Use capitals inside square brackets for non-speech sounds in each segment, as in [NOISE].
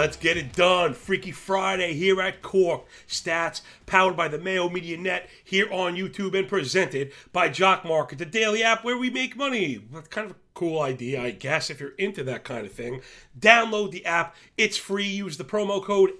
Let's get it done. Freaky Friday here at Cork. Stats powered by the Mayo Media Net here on YouTube and presented by Jock Market, the daily app where we make money. That's kind of a cool idea, I guess, if you're into that kind of thing. Download the app. It's free. Use the promo code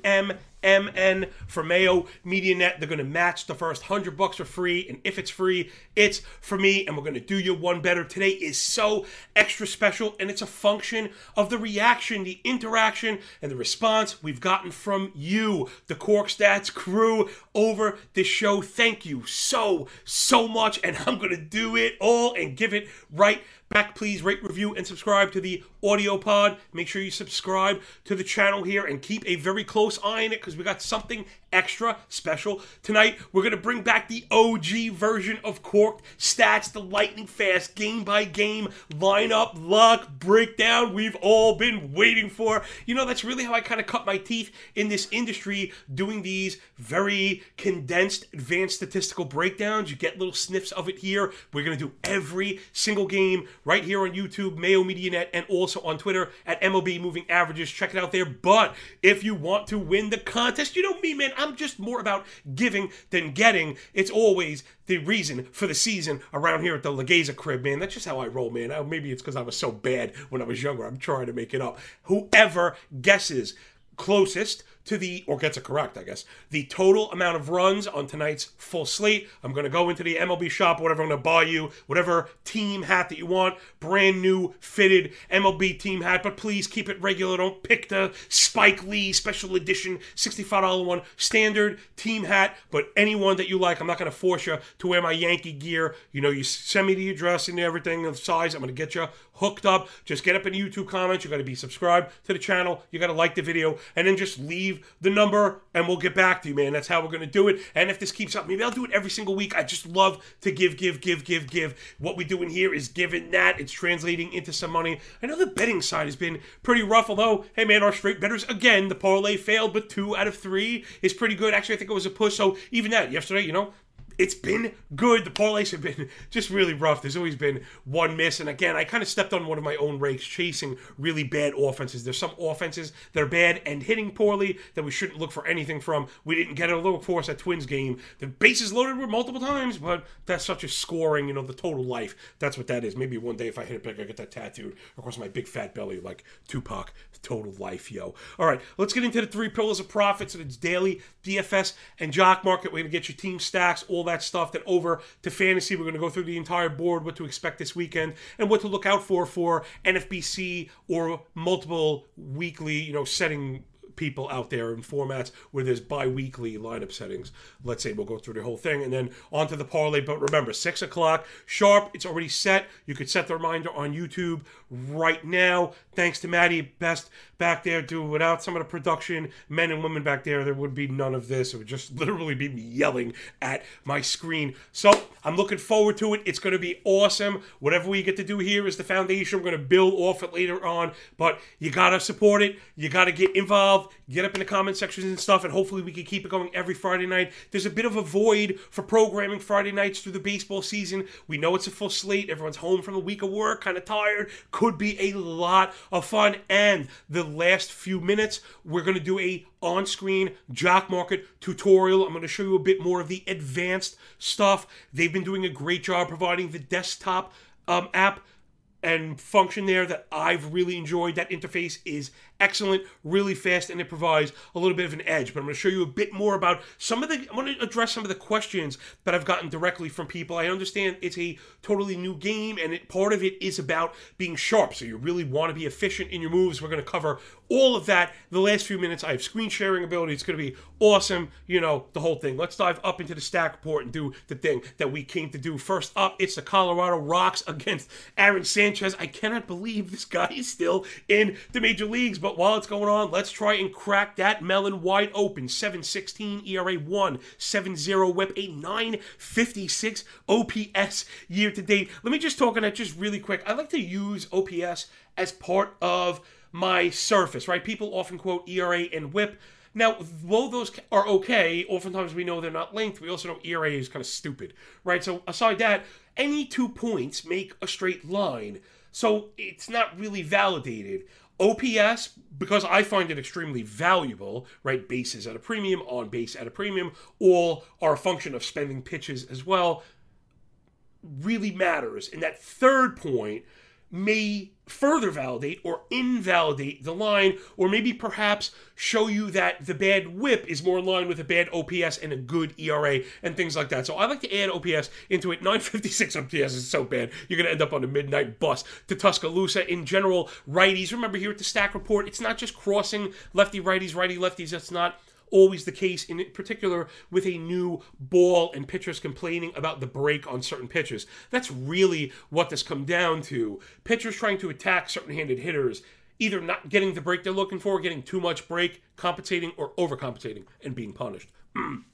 MMN for Mayo Media Net. They're going to match the first 100 bucks for free. And if it's free, it's for me. And we're going to do you one better. Today is so extra special. And it's a function of the reaction, the interaction, and the response we've gotten from you, the Cork Stats crew over this show. Thank you so, so much. And I'm going to do it all and give it right back. Please rate, review, and subscribe to the audio pod. Make sure you subscribe to the channel here and keep a very close eye on it because we got something extra special tonight. We're going to bring back the OG version of Corked Stats, the lightning fast game by game lineup luck breakdown we've all been waiting for. You know, that's really how I kind of cut my teeth in this industry doing these very condensed advanced statistical breakdowns. You get little sniffs of it here. We're going to do every single game right here on YouTube, Mayo Media Net, and also on Twitter at MLB Moving Averages. Check it out there. But if you want to win the contest, you know me, man. I'm just more about giving than getting. It's always the reason for the season around here at the Legeza crib, man. That's just how I roll, man. Maybe it's because I was so bad when I was younger. I'm trying to make it up. Whoever guesses closest to the, or gets it correct, I guess, the total amount of runs on tonight's full slate. I'm going to go into the MLB shop, whatever I'm going to buy you, whatever team hat that you want, brand new fitted MLB team hat, but please keep it regular. Don't pick the Spike Lee special edition $65 one, standard team hat, but any one that you like. I'm not going to force you to wear my Yankee gear. You know, you send me the address and everything, the size. I'm going to get you hooked up. Just get up in the YouTube comments. You got to be subscribed to the channel. You got to like the video, and then just leave the number, and we'll get back to you, man. That's how we're going to do it. And if this keeps up, maybe I'll do it every single week. I just love to give, give, give, give, give. What we do in here is giving that. It's translating into some money. I know the betting side has been pretty rough, although, hey, man, our straight betters, again, the parlay failed, but two out of three is pretty good. Actually, I think it was a push. So even that, yesterday, you know, it's been good. The parlays have been just really rough. There's always been one miss. And again, I kind of stepped on one of my own rakes chasing really bad offenses. There's some offenses that are bad and hitting poorly that we shouldn't look for anything from. We didn't get a little force at Twins game. The bases loaded were multiple times, but that's such a scoring, you know, the total life. That's what that is. Maybe one day if I hit it big, I get that tattooed across my big fat belly like Tupac. Total life, yo. All right, let's get into the three pillars of profits. And it's daily, DFS, and Jock Market. We're going to get your team stacks, all that stuff. Then over to fantasy, we're going to go through the entire board, what to expect this weekend, and what to look out for for NFBC or multiple weekly, you know, setting people out there in formats where there's bi-weekly lineup settings. Let's say we'll go through the whole thing and then onto the parlay. But remember, six o'clock sharp. It's already set. You could set the reminder on YouTube right now. Thanks to Maddie Best back there. Do without some of the production, men and women back there, there would be none of this. It would just [LAUGHS] literally be me yelling at my screen. So I'm looking forward to it. It's going to be awesome. Whatever we get to do here is the foundation. We're going to build off it later on, but you got to support it. You got to get involved get up in the comment sections and stuff, and hopefully we can keep it going every Friday night. There's a bit of a void for programming Friday nights through the baseball season. We know it's a full slate. Everyone's home from a week of work, kind of tired. Could be a lot of fun. And the last few minutes, we're going to do a on-screen jock market tutorial. I'm going to show you a bit more of the advanced stuff. They've been doing a great job providing the desktop um, app and function there that I've really enjoyed. That interface is excellent, really fast, and it provides a little bit of an edge. But I'm going to show you a bit more about some of the. I want to address some of the questions that I've gotten directly from people. I understand it's a totally new game, and it, part of it is about being sharp. So you really want to be efficient in your moves. We're going to cover all of that. The last few minutes, I have screen sharing ability. It's going to be awesome. You know the whole thing. Let's dive up into the stack report and do the thing that we came to do. First up, it's the Colorado Rocks against Aaron Sanchez. I cannot believe this guy is still in the major leagues, but but while it's going on, let's try and crack that melon wide open. 716 ERA 1, 70 whip, a 956 OPS year to date. Let me just talk on that just really quick. I like to use OPS as part of my surface, right? People often quote ERA and whip. Now, though those are okay, oftentimes we know they're not linked. We also know ERA is kind of stupid, right? So, aside that, any two points make a straight line. So, it's not really validated. OPS, because I find it extremely valuable, right? Bases at a premium, on base at a premium, all are a function of spending pitches as well, really matters. And that third point may further validate or invalidate the line, or maybe perhaps show you that the bad whip is more in line with a bad OPS and a good ERA and things like that. So I like to add OPS into it. [LAUGHS] 956 OPS is so bad, you're going to end up on a midnight bus to Tuscaloosa. In general, righties, remember here at the Stack Report, it's not just crossing lefty righties, righty lefties. That's not always the case, in particular with a new ball and pitchers complaining about the break on certain pitches. That's really what this come down to. Pitchers trying to attack certain handed hitters, either not getting the break they're looking for, getting too much break, compensating, or overcompensating and being punished. [CLEARS THROAT]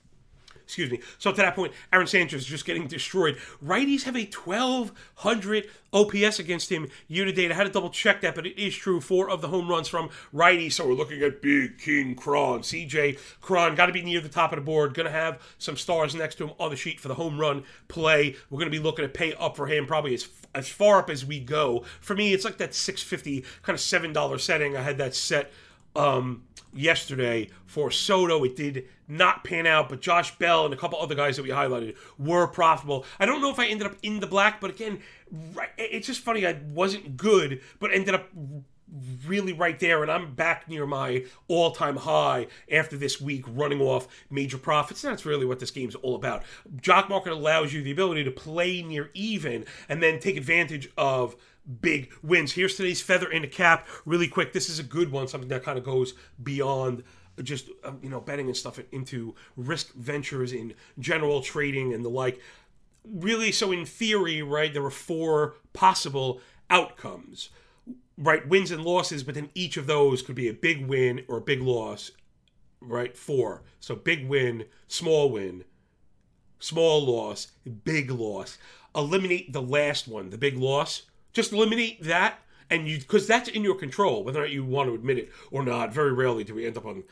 Excuse me. So to that point, Aaron Sanchez is just getting destroyed. Righties have a 1200 OPS against him year to date. I had to double check that, but it is true. Four of the home runs from righties. So we're looking at Big King Cron. CJ Cron got to be near the top of the board. Going to have some stars next to him on the sheet for the home run play. We're going to be looking to pay up for him probably as as far up as we go. For me, it's like that 650 kind of seven dollar setting. I had that set um, yesterday for Soto. It did not pan out, but Josh Bell and a couple other guys that we highlighted were profitable. I don't know if I ended up in the black, but again, right, it's just funny. I wasn't good, but ended up really right there, and I'm back near my all time high after this week running off major profits. That's really what this game's all about. Jock Market allows you the ability to play near even and then take advantage of big wins. Here's today's feather in the cap, really quick. This is a good one, something that kind of goes beyond just um, you know betting and stuff into risk ventures in general trading and the like. Really, so in theory, right, there are four possible outcomes, right? Wins and losses, but then each of those could be a big win or a big loss, right? Four. So big win, small win, small loss, big loss. Eliminate the last one, the big loss just eliminate that, and you because that's in your control, whether or not you want to admit it or not. Very rarely do we end up on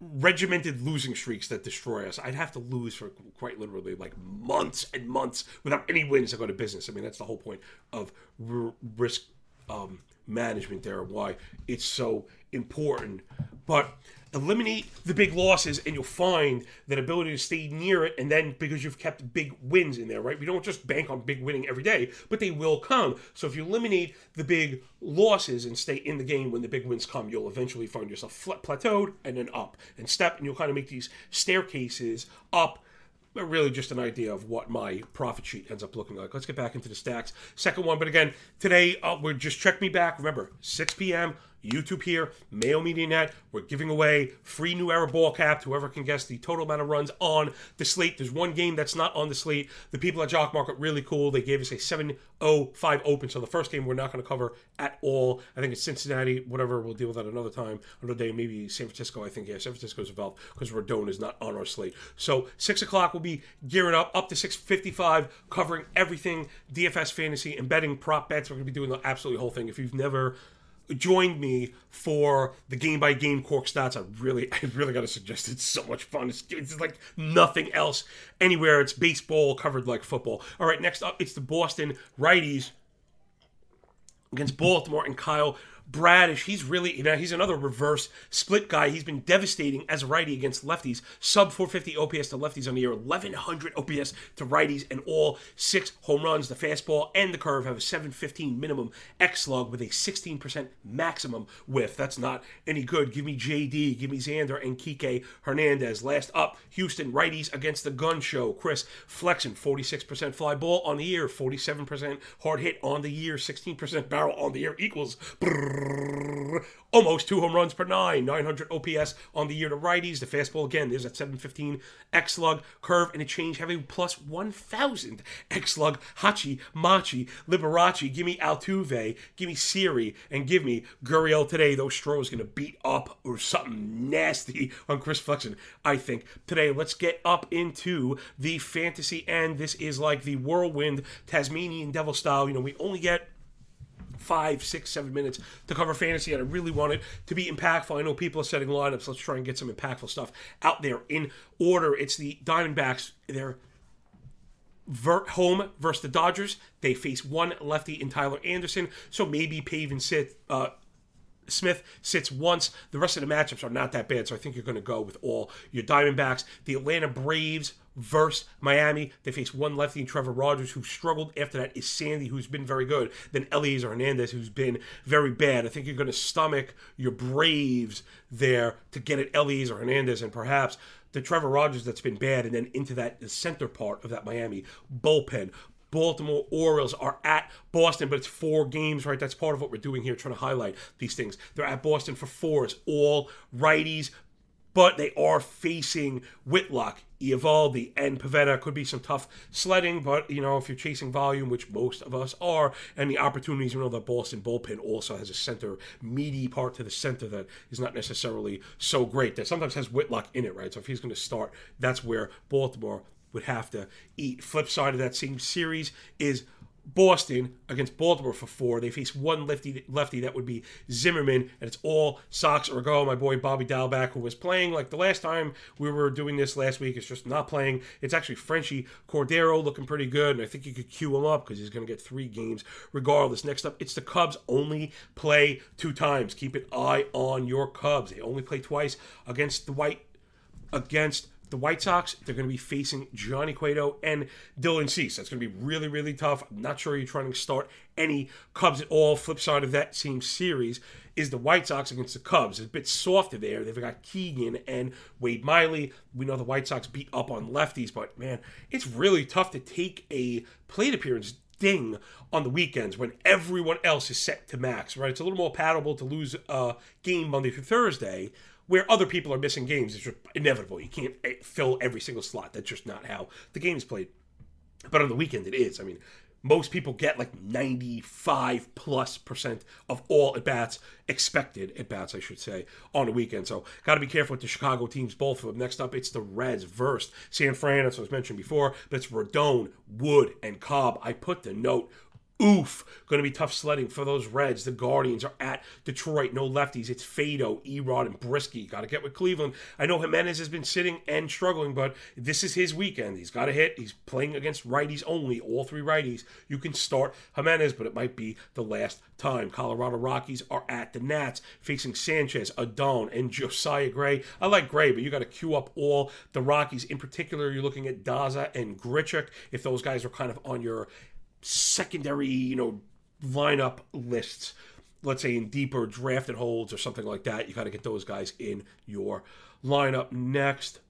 regimented losing streaks that destroy us. I'd have to lose for quite literally like months and months without any wins to go to business. I mean, that's the whole point of r- risk um, management there, why it's so important. But eliminate the big losses and you'll find that ability to stay near it and then because you've kept big wins in there right we don't just bank on big winning every day but they will come so if you eliminate the big losses and stay in the game when the big wins come you'll eventually find yourself flat, plateaued and then up and step and you'll kind of make these staircases up but really just an idea of what my profit sheet ends up looking like. Let's get back into the stacks. Second one, but again, today uh, we're just check me back. Remember, 6 p.m. YouTube here, Mayo Media Net. We're giving away free new era ball cap whoever can guess the total amount of runs on the slate. There's one game that's not on the slate. The people at Jock Market really cool. They gave us a 705 open. So the first game we're not going to cover at all. I think it's Cincinnati, whatever. We'll deal with that another time, another day. Maybe San Francisco. I think yeah, San Francisco's involved because Rodon is not on our slate. So six o'clock we'll be gearing up up to 6:55, covering everything DFS fantasy and betting prop bets. We're going to be doing the absolutely whole thing. If you've never joined me for the game by game Cork stats. I really, [LAUGHS] I really got to suggest it's so much fun. It's, it's, like nothing else anywhere. It's baseball covered like football. All right, next up, it's the Boston righties against Baltimore and Kyle Bradish, he's really, you know, he's another reverse split guy. He's been devastating as a righty against lefties. Sub 450 OPS to lefties on the year, 1100 OPS to righties, and all six home runs. The fastball and the curve have a 715 minimum X slug with a 16% maximum whiff. That's not any good. Give me JD, give me Xander, and Kike Hernandez. Last up, Houston righties against the gun show. Chris Flexen, 46% fly ball on the year, 47% hard hit on the year, 16% barrel on the year equals. Brrr, almost two home runs per nine, 900 OPS on the year to righties. The fastball again, there's that 715 X slug curve and a change having plus 1000 X slug. Hachi, Machi, Liberace, give me Altuve, give me Siri, and give me Gurriel today. Those Stros gonna beat up or something nasty on Chris Flexen, I think. Today, let's get up into the fantasy end. This is like the whirlwind Tasmanian devil style. You know, we only get five, six, seven minutes to cover fantasy, and I really want it to be impactful. I know people are setting lineups. Let's try and get some impactful stuff out there in order. It's the Diamondbacks. They're home versus the Dodgers. They face one lefty in Tyler Anderson, so maybe Pavin. Uh, Smith sits once. The rest of the matchups are not that bad, so I think you're going to go with all your Diamondbacks. The Atlanta Braves versus Miami. They face one lefty and Trevor Rogers, who struggled. After that is Sandy, who's been very good. Then Elieser Hernandez, who's been very bad. I think you're going to stomach your Braves there to get at Elieser Hernandez and perhaps the Trevor Rogers that's been bad, and then into that the center part of that Miami bullpen. Baltimore Orioles are at Boston, but it's four games, right? That's part of what we're doing here, trying to highlight these things. They're at Boston for four. It's all righties, but they are facing Whitlock, Eovaldi, and Pivetta. Could be some tough sledding, but you know, if you're chasing volume, which most of us are, and the opportunities, you know, the Boston bullpen also has a center, meaty part to the center that is not necessarily so great. That sometimes has Whitlock in it, right? So if he's going to start, that's where Baltimore would have to eat. Flip side of that same series is Boston against Baltimore for four. They face one lefty, lefty that would be Zimmerman, and it's all Sox or go. My boy Bobby Dalbec, who was playing like the last time we were doing this last week, is just not playing. It's actually Franchy Cordero looking pretty good, and I think you could cue him up because he's going to get three games regardless. Next up, it's the Cubs. Only play two times. Keep an eye on your Cubs. They only play twice against the White against the White Sox, they're going to be facing Johnny Cueto and Dylan Cease. That's going to be really, really tough. I'm not sure you're trying to start any Cubs at all. Flip side of that same series is the White Sox against the Cubs. It's a bit softer there. They've got Keegan and Wade Miley. We know the White Sox beat up on lefties, but man, it's really tough to take a plate appearance ding on the weekends when everyone else is set to max, right? It's a little more palatable to lose a game Monday through Thursday where other people are missing games. is inevitable. You can't eh, fill every single slot. That's just not how the game is played. But on the weekend, it is. I mean, most people get like 95 plus percent of all at bats, expected at bats, I should say, on the weekend. So, got to be careful with the Chicago teams, both of them. Next up, it's the Reds versus San Fran, as I was mentioned before, but it's Rodon, Wood, and Cobb. I put the note Oof. Going to be tough sledding for those Reds. The Guardians are at Detroit. No lefties. It's Faedo, Erod, and Brieske. Got to get with Cleveland. I know Jimenez has been sitting and struggling, but this is his weekend. He's got to hit. He's playing against righties only, all three righties. You can start Jimenez, but it might be the last time. Colorado Rockies are at the Nats, facing Sanchez, Adon, and Josiah Gray. I like Gray, but you got to queue up all the Rockies. In particular, you're looking at Daza and Grichuk. If those guys are kind of on your secondary, you know, lineup lists, let's say in deeper drafted holds or something like that, you got to get those guys in your lineup. Next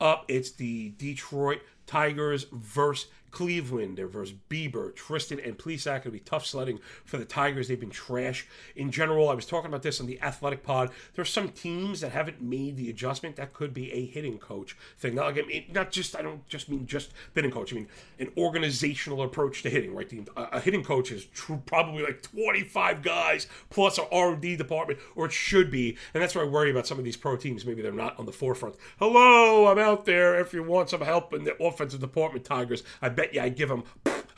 up, it's the Detroit Tigers versus Cleveland, they're versus Bieber, Triston, and Plesac. It'll be tough sledding for the Tigers. They've been trash in general. I was talking about this on the Athletic Pod. There's some teams that haven't made the adjustment. That could be a hitting coach thing. Not, like, not just I don't just mean just hitting coach. I mean an organizational approach to hitting. Right, the, a, hitting coach is probably like 25 guys plus an R&D department, or it should be. And that's why I worry about some of these pro teams. Maybe they're not on the forefront. Hello, I'm out there. If you want some help in the offensive department, Tigers, I bet bet you I'd give him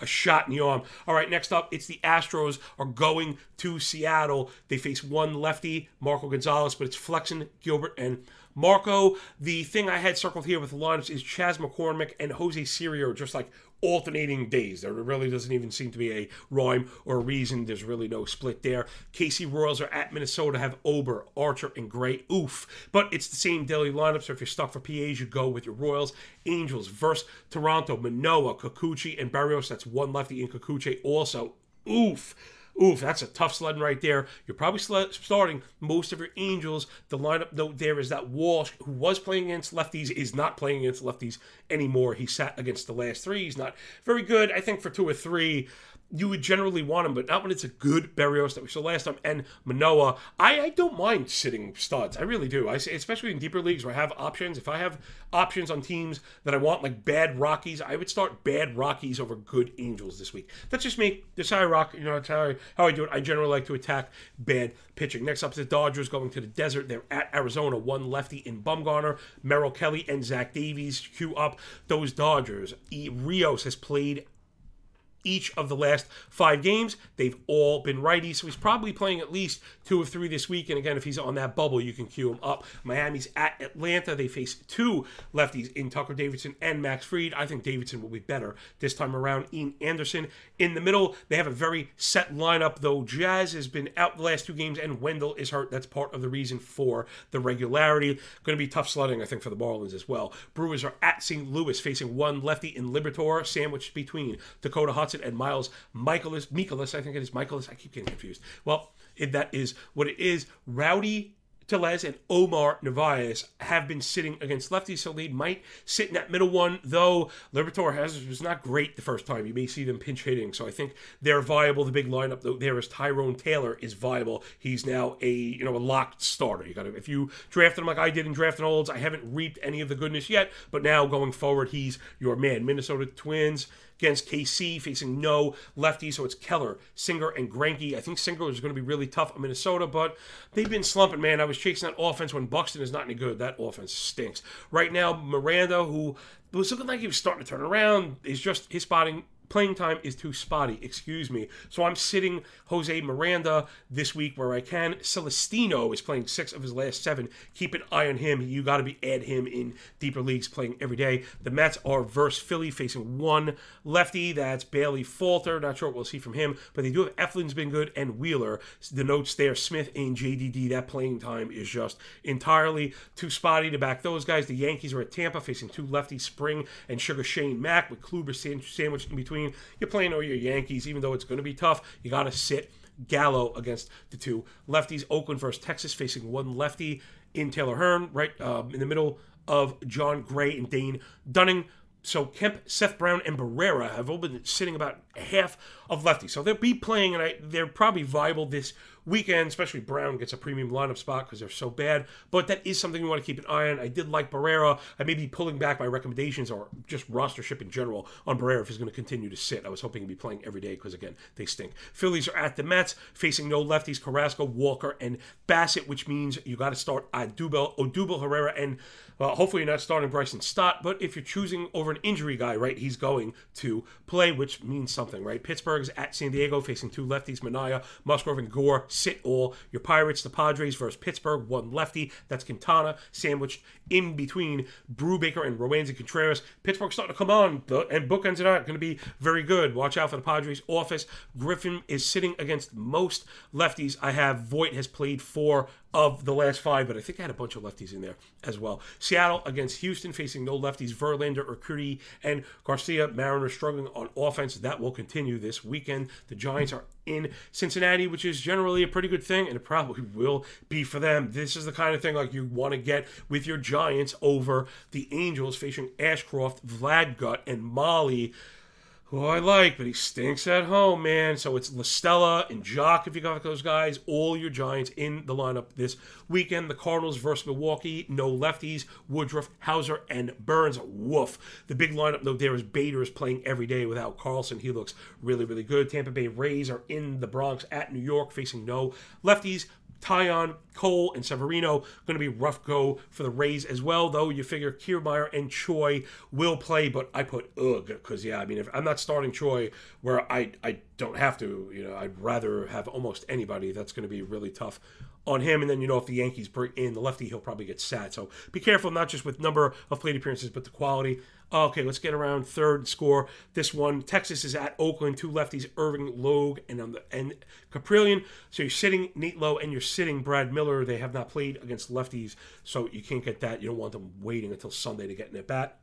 a shot in the arm. All right, next up, it's the Astros are going to Seattle. They face one lefty, Marco Gonzalez, but it's Flexen, Gilbert, and Marco. The thing I had circled here with the is Chas McCormick and Jose Siri, just like alternating days. There really doesn't even seem to be a rhyme or reason. There's really no split there. KC Royals are at Minnesota, have Ober, Archer, and Gray. Oof. But it's the same daily lineup, so if you're stuck for PAs, you go with your Royals. Angels versus Toronto, Manoah, Kikuchi, and Berrios. That's one lefty in Kikuchi also. Oof. Oof, that's a tough sledding right there. You're probably starting most of your Angels. The lineup note there is that Walsh, who was playing against lefties, is not playing against lefties anymore. He sat against the last three. He's not very good. I think for two or three, you would generally want him, but not when it's a good Berrios that we saw last time. And Manoah, I, I don't mind sitting studs. I really do. I especially in deeper leagues where I have options. If I have options on teams that I want, like bad Rockies, I would start bad Rockies over good Angels this week. That's just me. That's how I rock. You know, that's how I, how I do it. I generally like to attack bad pitching. Next up is the Dodgers going to the desert. They're at Arizona. One lefty in Bumgarner, Merrill Kelly, and Zach Davies. Cue up those Dodgers. E- Rios has played each of the last five games. They've all been righty, so he's probably playing at least two of three this week. And again, if he's on that bubble, you can cue him up. Miami's at Atlanta. They face two lefties in Tucker Davidson and Max Fried. I think Davidson will be better this time around. Ian Anderson in the middle. They have a very set lineup, though Jazz has been out the last two games and Wendell is hurt. That's part of the reason for the regularity. Going to be tough sledding, I think, for the Marlins as well. Brewers are at St. Louis facing one lefty in Liberatore, sandwiched between Dakota Hudson and Miles Michaelis, Michaelis, I think it is Michaelis. I keep getting confused. Well, it, that is what it is. Rowdy Tellez and Omar Narvaez have been sitting against lefties, so they might sit in that middle one. Though Libertor has was not great the first time. You may see them pinch hitting, so I think they're viable. The big lineup though there is Tyrone Taylor is viable. He's now a you know a locked starter. You got to if you drafted him like I did in drafting olds. I haven't reaped any of the goodness yet, but now going forward, he's your man. Minnesota Twins against KC, facing no lefty. So it's Keller, Singer, and Greinke. I think Singer is going to be really tough on Minnesota, but they've been slumping, man. I was chasing that offense when Buxton is not any good. That offense stinks. Right now, Miranda, who was looking like he was starting to turn around, is just his spotting playing time is too spotty, excuse me. So I'm sitting Jose Miranda this week where I can. Celestino is playing six of his last seven. Keep an eye on him. You got to be add him in deeper leagues playing every day. The Mets are versus Philly facing one lefty. That's Bailey Falter. Not sure what we'll see from him, but they do have Eflin's been good and Wheeler. The notes there, Smith and JDD. That playing time is just entirely too spotty to back those guys. The Yankees are at Tampa facing two lefties, Spring and Sugar Shane Mack with Kluber sandwiched in between You're playing over your Yankees, even though it's going to be tough. You got to sit Gallo against the two lefties. Oakland versus Texas, facing one lefty in Taylor Hearn, right um, in the middle of Jon Gray and Dane Dunning. So Kemp, Seth Brown, and Barrera have all been sitting about half of lefties. So they'll be playing, and I, they're probably viable this weekend, especially Brown gets a premium lineup spot because they're so bad. But that is something we want to keep an eye on. I did like Barrera. I may be pulling back my recommendations or just rostership in general on Barrera if he's going to continue to sit. I was hoping he'd be playing every day because, again, they stink. Phillies are at the Mets, facing no lefties Carrasco, Walker, and Bassitt, which means you got to start Odubel, Odubel Herrera, and well, hopefully you're not starting Bryson Stott. But if you're choosing over an injury guy, right, he's going to play, which means something, right? Pittsburgh's at San Diego, facing two lefties, Manaea, Musgrove, and Gore sit all. Your Pirates, the Padres versus Pittsburgh, one lefty. That's Quintana, sandwiched in between Brubaker and Roansy Contreras. Pittsburgh's starting to come on, and bookends are going to be very good. Watch out for the Padres' office. Griffin is sitting against most lefties. I have Voit has played four of the last five, but I think I had a bunch of lefties in there as well. Seattle against Houston, facing no lefties, Verlander, Urquidy, and Garcia. Mariners struggling on offense. That will continue this weekend. The Giants are in Cincinnati, which is generally a pretty good thing, and it probably will be for them. This is the kind of thing like you want to get with your Giants over the Angels facing Ashcraft, Vladgut, and Mahle who I like, but he stinks at home, man. So it's La Stella and Joc, if you got those guys, all your Giants in the lineup this weekend. The Cardinals versus Milwaukee, no lefties, Woodruff, Houser, and Burnes. Woof. The big lineup, though, there is Bader is playing every day without Carlson. He looks really, really good. Tampa Bay Rays are in the Bronx at New York, facing no lefties. Taillon, Cole, and Severino going to be rough go for the Rays as well, though you figure Kiermaier and Choi will play, but I put ugh, because, yeah, I mean, if I'm not starting Choi where I, I don't have to, you know, I'd rather have almost anybody. That's going to be really tough on him. And then, you know, if the Yankees bring in the lefty, he'll probably get sad. So be careful, not just with number of plate appearances, but the quality. Okay, let's get around third score. This one, Texas is at Oakland, two lefties, Irving Logue and on the and Kaprielian. So you're sitting Nate Lowe and you're sitting Brad Miller. They have not played against lefties, so you can't get that. You don't want them waiting until Sunday to get in at bat.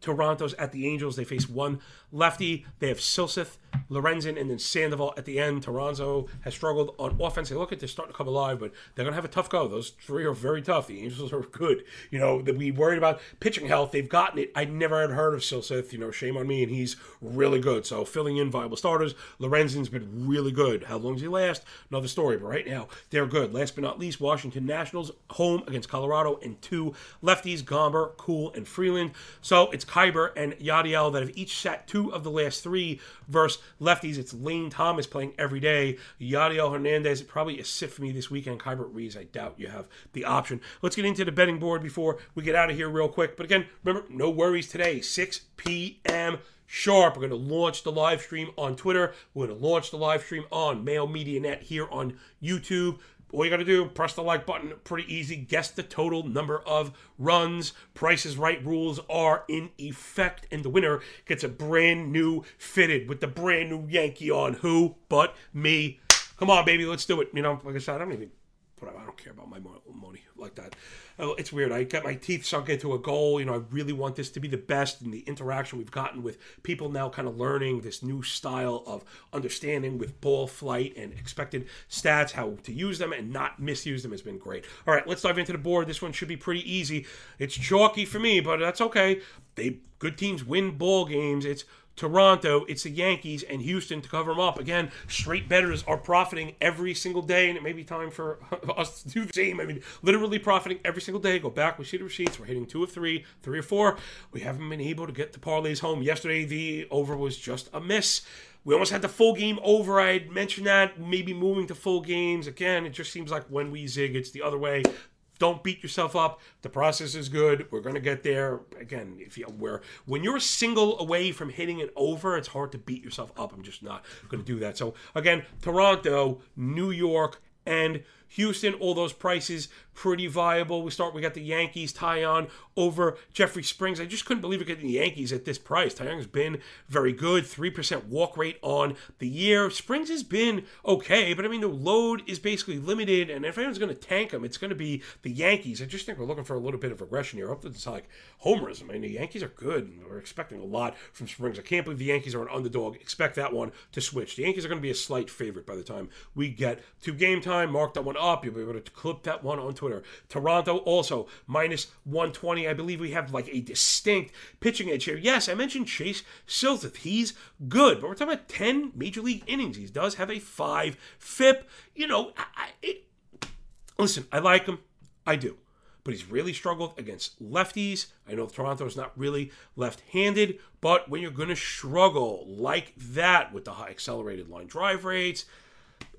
Toronto's at the Angels. They face one lefty. They have Silseth, Lorenzen, and then Sandoval at the end. Toronto has struggled on offense. They look at they're starting to come alive, but they're going to have a tough go. Those three are very tough. The Angels are good. You know, that we worried about pitching health. They've gotten it. I never had heard of Silseth. You know, shame on me, and he's really good. So filling in viable starters. Lorenzen's been really good. How long does he last? Another story. But right now, they're good. Last but not least, Washington Nationals home against Colorado and two lefties, Gomber, Kuhl, and Freeland. So it's Keibert and Yadiel that have each sat two of the last three versus lefties. It's Lane Thomas playing every day. Yadiel Hernandez, probably a sit for me this weekend. Keibert Ruiz, I doubt you have the option. Let's get into the betting board before we get out of here real quick. But again, remember, no worries today. 6 p.m sharp. We're going to launch the live stream on Twitter. We're going to launch the live stream on Mayo Media Net here on YouTube. All you got to do, press the like button. Pretty easy. Guess the total number of runs. Prices Right rules are in effect, and the winner gets a brand new fitted with the brand new Yankee on. Who but me? Come on, baby, let's do it. You know, like I said, I don't even whatever. I don't care about my money like that. Oh, it's weird. I got my teeth sunk into a goal. You know, I really want this to be the best in the interaction we've gotten with people now kind of learning this new style of understanding with ball flight and expected stats, how to use them and not misuse them has been great. All right, let's dive into the board. This one should be pretty easy. It's chalky for me, but that's okay. They good teams win ball games. It's Toronto, it's the Yankees and Houston to cover them up. Again, straight betters are profiting every single day, and it may be time for [LAUGHS] us to do the same. I mean, literally profiting every single day. Go back, we see the receipts. We're hitting two of three, three or four. We haven't been able to get the parlays home. Yesterday, the over was just a miss. We almost had the full game over. I had mentioned that, maybe moving to full games. Again, it just seems like when we zig, it's the other way don't beat yourself up. The process is good. We're going to get there. Again, if you where when you're a single away from hitting it over, it's hard to beat yourself up. I'm just not going to do that. So again, Toronto, New York, and Houston, all those prices pretty viable. We start, we got the Yankees, Taillon over Jeffrey Springs. I just couldn't believe it getting the Yankees at this price. Taillon's been very good, 3% walk rate on the year. Springs has been okay, but I mean, the load is basically limited, and if anyone's going to tank him, it's going to be the Yankees. I just think we're looking for a little bit of regression here. I hope it's like homerism. I mean, the Yankees are good. We're expecting a lot from Springs. I can't believe the Yankees are an underdog. Expect that one to switch. The Yankees are going to be a slight favorite by the time we get to game time. Mark that one up. You'll be able to clip that one on Twitter. Toronto also minus 120. I believe we have like a distinct pitching edge here. Yes, I mentioned Chase Silseth. He's good, but we're talking about 10 major league innings. He does have a five FIP. You know, I, it, listen, I like him. I do but he's really struggled against lefties. I know Toronto is not really left handed, but when you're going to struggle like that with the high accelerated line drive rates,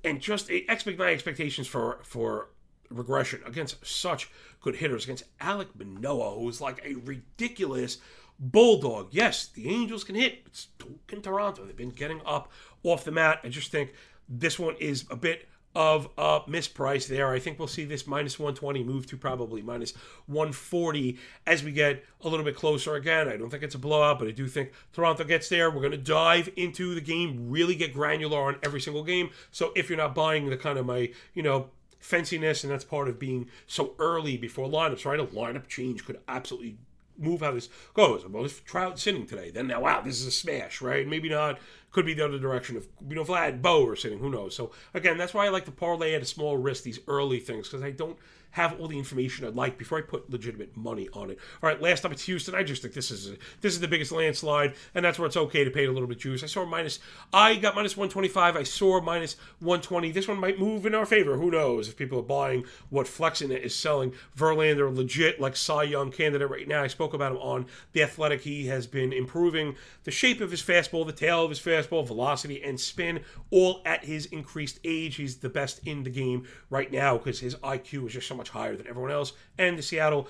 and just eh, expect my expectations for for regression against such good hitters against Alec Manoah, who's like a ridiculous bulldog. Yes, the Angels can hit. It's in Toronto. They've been getting up off the mat. I just think this one is a bit of a misprice there. I think we'll see this minus 120 move to probably minus 140 as we get a little bit closer. Again, I don't think it's a blowout, but I do think Toronto gets there. We're going to dive into the game, really get granular on every single game. So if you're not buying the kind of my, you know, fenciness, and that's part of being so early before lineups, right? A lineup change could absolutely move how this goes. Well, if Trout sitting today, then now wow, this is a smash, right? Maybe not. Could be the other direction if you know Vlad Bo are sitting. Who knows? So again, that's why I like to parlay at a small risk these early things because I don't have all the information I'd like before I put legitimate money on it. All right, last up it's Houston. I just think this is a, this is the biggest landslide, and that's where it's okay to pay a little bit juice. I saw minus. I got minus 125. I saw minus 120. This one might move in our favor. Who knows if people are buying what Flexen is selling. Verlander legit like Cy Young candidate right now. I spoke about him on the Athletic. He has been improving the shape of his fastball, the tail of his fastball, velocity and spin, all at his increased age. He's the best in the game right now because his IQ is just so much much higher than everyone else. And the Seattle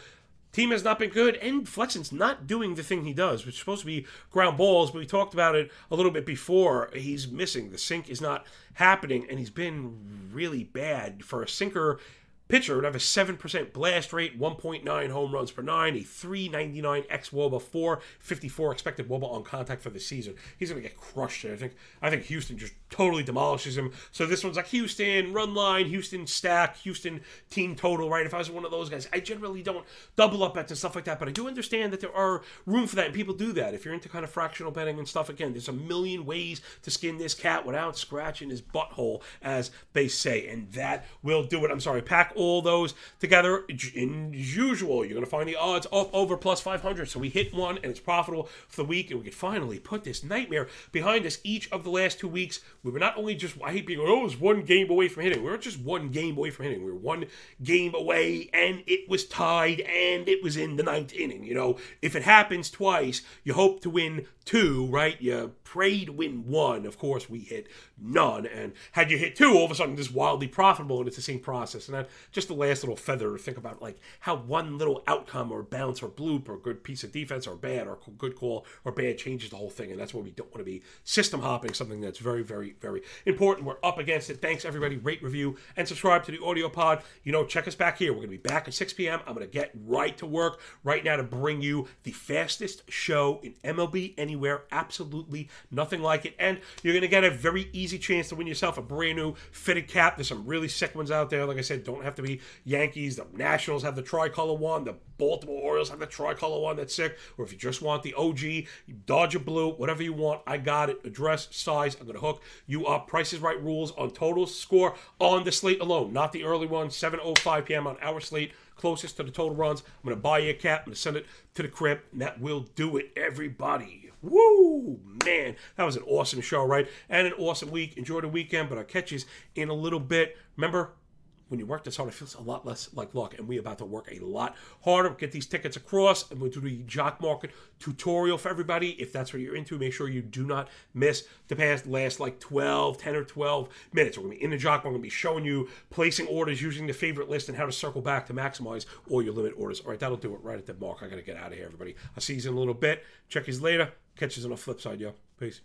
team has not been good, and Flexen's not doing the thing he does, which is supposed to be ground balls. But we talked about it a little bit before. He's missing. The sink is not happening, and he's been really bad for a sinker pitcher would have a 7% blast rate, 1.9 home runs per nine, a 399 x wOBA, 454 expected wOBA on contact for the season. He's going to get crushed. I think I think Houston just totally demolishes him. So this one's like Houston run line, Houston stack, Houston team total, right? If I was one of those guys, I generally don't double up bets and stuff like that, but I do understand that there are room for that, and people do that. If you're into kind of fractional betting and stuff, again, there's a million ways to skin this cat without scratching his butthole, as they say, and that will do it. I'm sorry, pack all those together. In usual, you're going to find the odds up over plus 500. So we hit one and it's profitable for the week, and we could finally put this nightmare behind us. Each of the last two weeks, we were not only just, I hate being, oh, it was one game away from hitting. We were just one game away from hitting. We were one game away, and it was tied, and it was in the ninth inning. You know, if it happens twice, you hope to win two, right? You to win one. Of course, we hit none. And had you hit two, all of a sudden, this wildly profitable, and it's the same process. And then just the last little feather to think about, like how one little outcome or bounce or bloop or good piece of defense or bad or good call or bad changes the whole thing. And that's why we don't want to be system hopping, something that's very, very, very important. We're up against it. Thanks, everybody. Rate, review, and subscribe to the audio pod. You know, check us back here. We're going to be back at 6 p.m. I'm going to get right to work right now to bring you the fastest show in MLB anywhere. Absolutely nothing like it. And you're going to get a very easy chance to win yourself a brand new fitted cap. There's some really sick ones out there. Like I said, don't have to be Yankees. The Nationals have the tricolor one. The Baltimore Orioles have the tricolor one that's sick. Or if you just want the OG, Dodger blue, whatever you want, I got it. Address, size, I'm going to hook you up. Prices right rules on total score on the slate alone, not the early one, 7.05 p.m. on our slate closest to the total runs. I'm going to buy you a cap. I'm going to send it to the crib, and that will do it, everybody. Woo! Man, that was an awesome show, right? And an awesome week. Enjoy the weekend, but I'll catch you in a little bit. Remember, when you work this hard, it feels a lot less like luck. And we're about to work a lot harder, get these tickets across, and we'll do the Jock Market tutorial for everybody. If that's what you're into, make sure you do not miss the past last like 12, 10 or 12 minutes. We're going to be in the Jock. We're going to be showing you placing orders using the favorite list and how to circle back to maximize all your limit orders. All right, that'll do it right at the mark. I got to get out of here, everybody. I'll see you in a little bit. Check you later. Catch you on the flip side, yo. Peace.